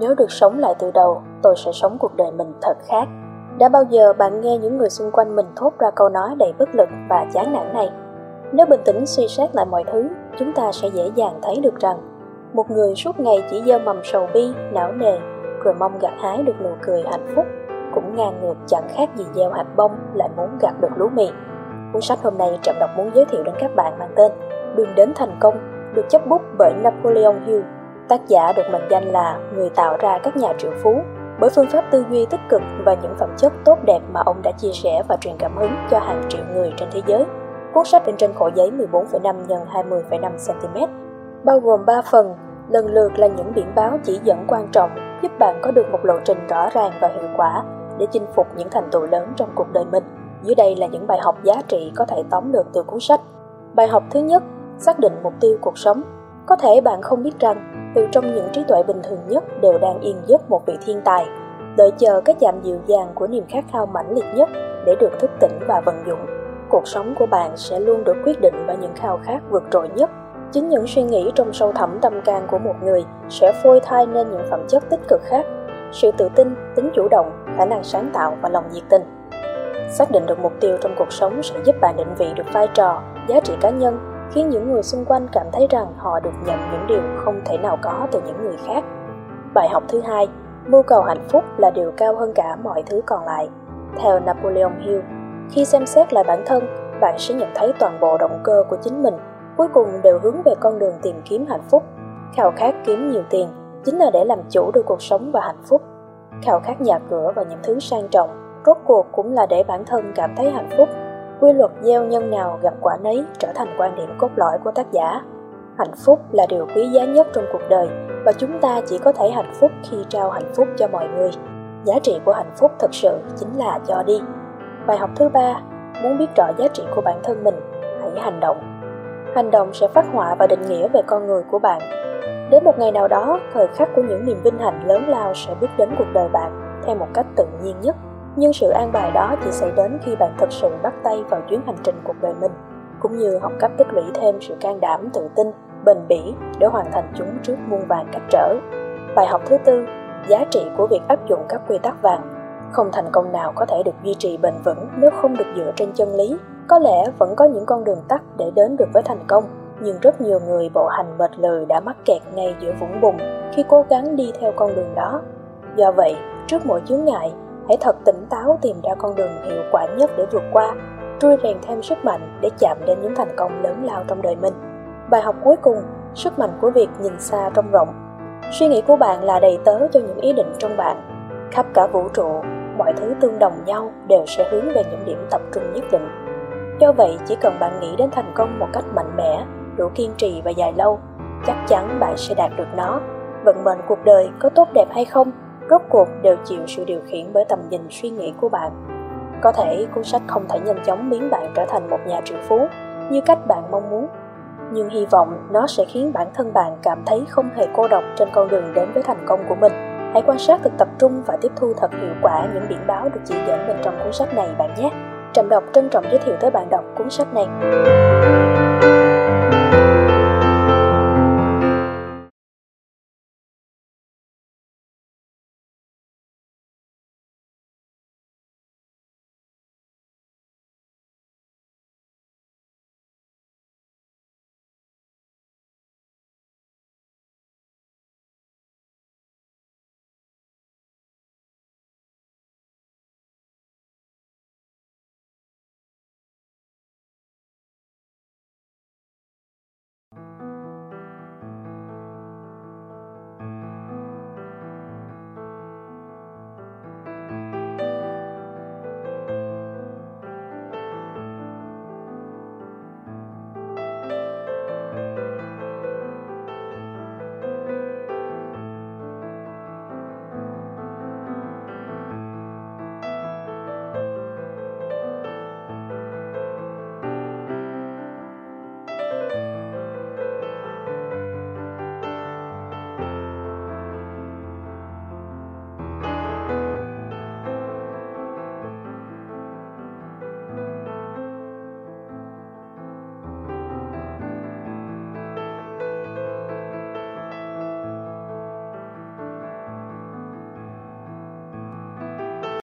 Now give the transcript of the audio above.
Nếu được sống lại từ đầu, tôi sẽ sống cuộc đời mình thật khác. Đã bao giờ bạn nghe những người xung quanh mình thốt ra câu nói đầy bất lực và chán nản này? Nếu bình tĩnh suy xét lại mọi thứ, chúng ta sẽ dễ dàng thấy được rằng một người suốt ngày chỉ gieo mầm sầu bi, não nề, rồi mong gặt hái được nụ cười hạnh phúc, cũng ngang ngược chẳng khác gì gieo hạt bông lại muốn gặt được lúa mì. Cuốn sách hôm nay Trạm đọc muốn giới thiệu đến các bạn mang tên Đường đến thành công, được chấp bút bởi Napoleon Hill. Tác giả được mệnh danh là người tạo ra các nhà triệu phú bởi phương pháp tư duy tích cực và những phẩm chất tốt đẹp mà ông đã chia sẻ và truyền cảm hứng cho hàng triệu người trên thế giới. Cuốn sách in trên khổ giấy 14,5 x 20,5 cm, bao gồm 3 phần, lần lượt là những biển báo chỉ dẫn quan trọng giúp bạn có được một lộ trình rõ ràng và hiệu quả để chinh phục những thành tựu lớn trong cuộc đời mình. Dưới đây là những bài học giá trị có thể tóm được từ cuốn sách. Bài học thứ nhất, xác định mục tiêu cuộc sống. Có thể bạn không biết rằng, từ trong những trí tuệ bình thường nhất đều đang yên giấc một vị thiên tài, đợi chờ cái chạm dịu dàng của niềm khát khao mãnh liệt nhất để được thức tỉnh và vận dụng. Cuộc sống của bạn sẽ luôn được quyết định bởi những khao khát vượt trội nhất. Chính những suy nghĩ trong sâu thẳm tâm can của một người sẽ phôi thai nên những phẩm chất tích cực khác, sự tự tin, tính chủ động, khả năng sáng tạo và lòng nhiệt tình. Xác định được mục tiêu trong cuộc sống sẽ giúp bạn định vị được vai trò, giá trị cá nhân, khiến những người xung quanh cảm thấy rằng họ được nhận những điều không thể nào có từ những người khác. Bài học thứ hai, mưu cầu hạnh phúc là điều cao hơn cả mọi thứ còn lại. Theo Napoleon Hill, khi xem xét lại bản thân, bạn sẽ nhận thấy toàn bộ động cơ của chính mình cuối cùng đều hướng về con đường tìm kiếm hạnh phúc. Khao khát kiếm nhiều tiền chính là để làm chủ được cuộc sống và hạnh phúc. Khao khát nhà cửa và những thứ sang trọng rốt cuộc cũng là để bản thân cảm thấy hạnh phúc. Quy luật gieo nhân nào gặp quả nấy trở thành quan điểm cốt lõi của tác giả. Hạnh phúc là điều quý giá nhất trong cuộc đời và chúng ta chỉ có thể hạnh phúc khi trao hạnh phúc cho mọi người. Giá trị của hạnh phúc thực sự chính là cho đi. Bài học thứ ba, muốn biết rõ giá trị của bản thân mình, hãy hành động. Hành động sẽ phát họa và định nghĩa về con người của bạn. Đến một ngày nào đó, thời khắc của những niềm vinh hạnh lớn lao sẽ bước đến cuộc đời bạn theo một cách tự nhiên nhất nhưng sự an bài đó chỉ xảy đến khi bạn thực sự bắt tay vào chuyến hành trình cuộc đời mình, cũng như học cách tích lũy thêm sự can đảm, tự tin, bền bỉ để hoàn thành chúng trước muôn vàn cách trở. Bài học thứ tư, giá trị của việc áp dụng các quy tắc vàng. Không thành công nào có thể được duy trì bền vững nếu không được dựa trên chân lý. Có lẽ vẫn có những con đường tắt để đến được với thành công, nhưng rất nhiều người bộ hành mệt lười đã mắc kẹt ngay giữa vũng bùn khi cố gắng đi theo con đường đó. Do vậy, trước mỗi chướng ngại hãy thật tỉnh táo tìm ra con đường hiệu quả nhất để vượt qua, trui rèn thêm sức mạnh để chạm đến những thành công lớn lao trong đời mình. Bài học cuối cùng, sức mạnh của việc nhìn xa trông rộng. Suy nghĩ của bạn là đầy tớ cho những ý định trong bạn. Khắp cả vũ trụ, mọi thứ tương đồng nhau đều sẽ hướng về những điểm tập trung nhất định. Do vậy, chỉ cần bạn nghĩ đến thành công một cách mạnh mẽ, đủ kiên trì và dài lâu, chắc chắn bạn sẽ đạt được nó. Vận mệnh cuộc đời có tốt đẹp hay không rốt cuộc đều chịu sự điều khiển bởi tầm nhìn suy nghĩ của bạn. Có thể cuốn sách không thể nhanh chóng biến bạn trở thành một nhà triệu phú như cách bạn mong muốn, nhưng hy vọng nó sẽ khiến bản thân bạn cảm thấy không hề cô độc trên con đường đến với thành công của mình. Hãy quan sát thật tập trung và tiếp thu thật hiệu quả những biển báo được chỉ dẫn bên trong cuốn sách này bạn nhé. Trầm đọc trân trọng giới thiệu tới bạn đọc cuốn sách này.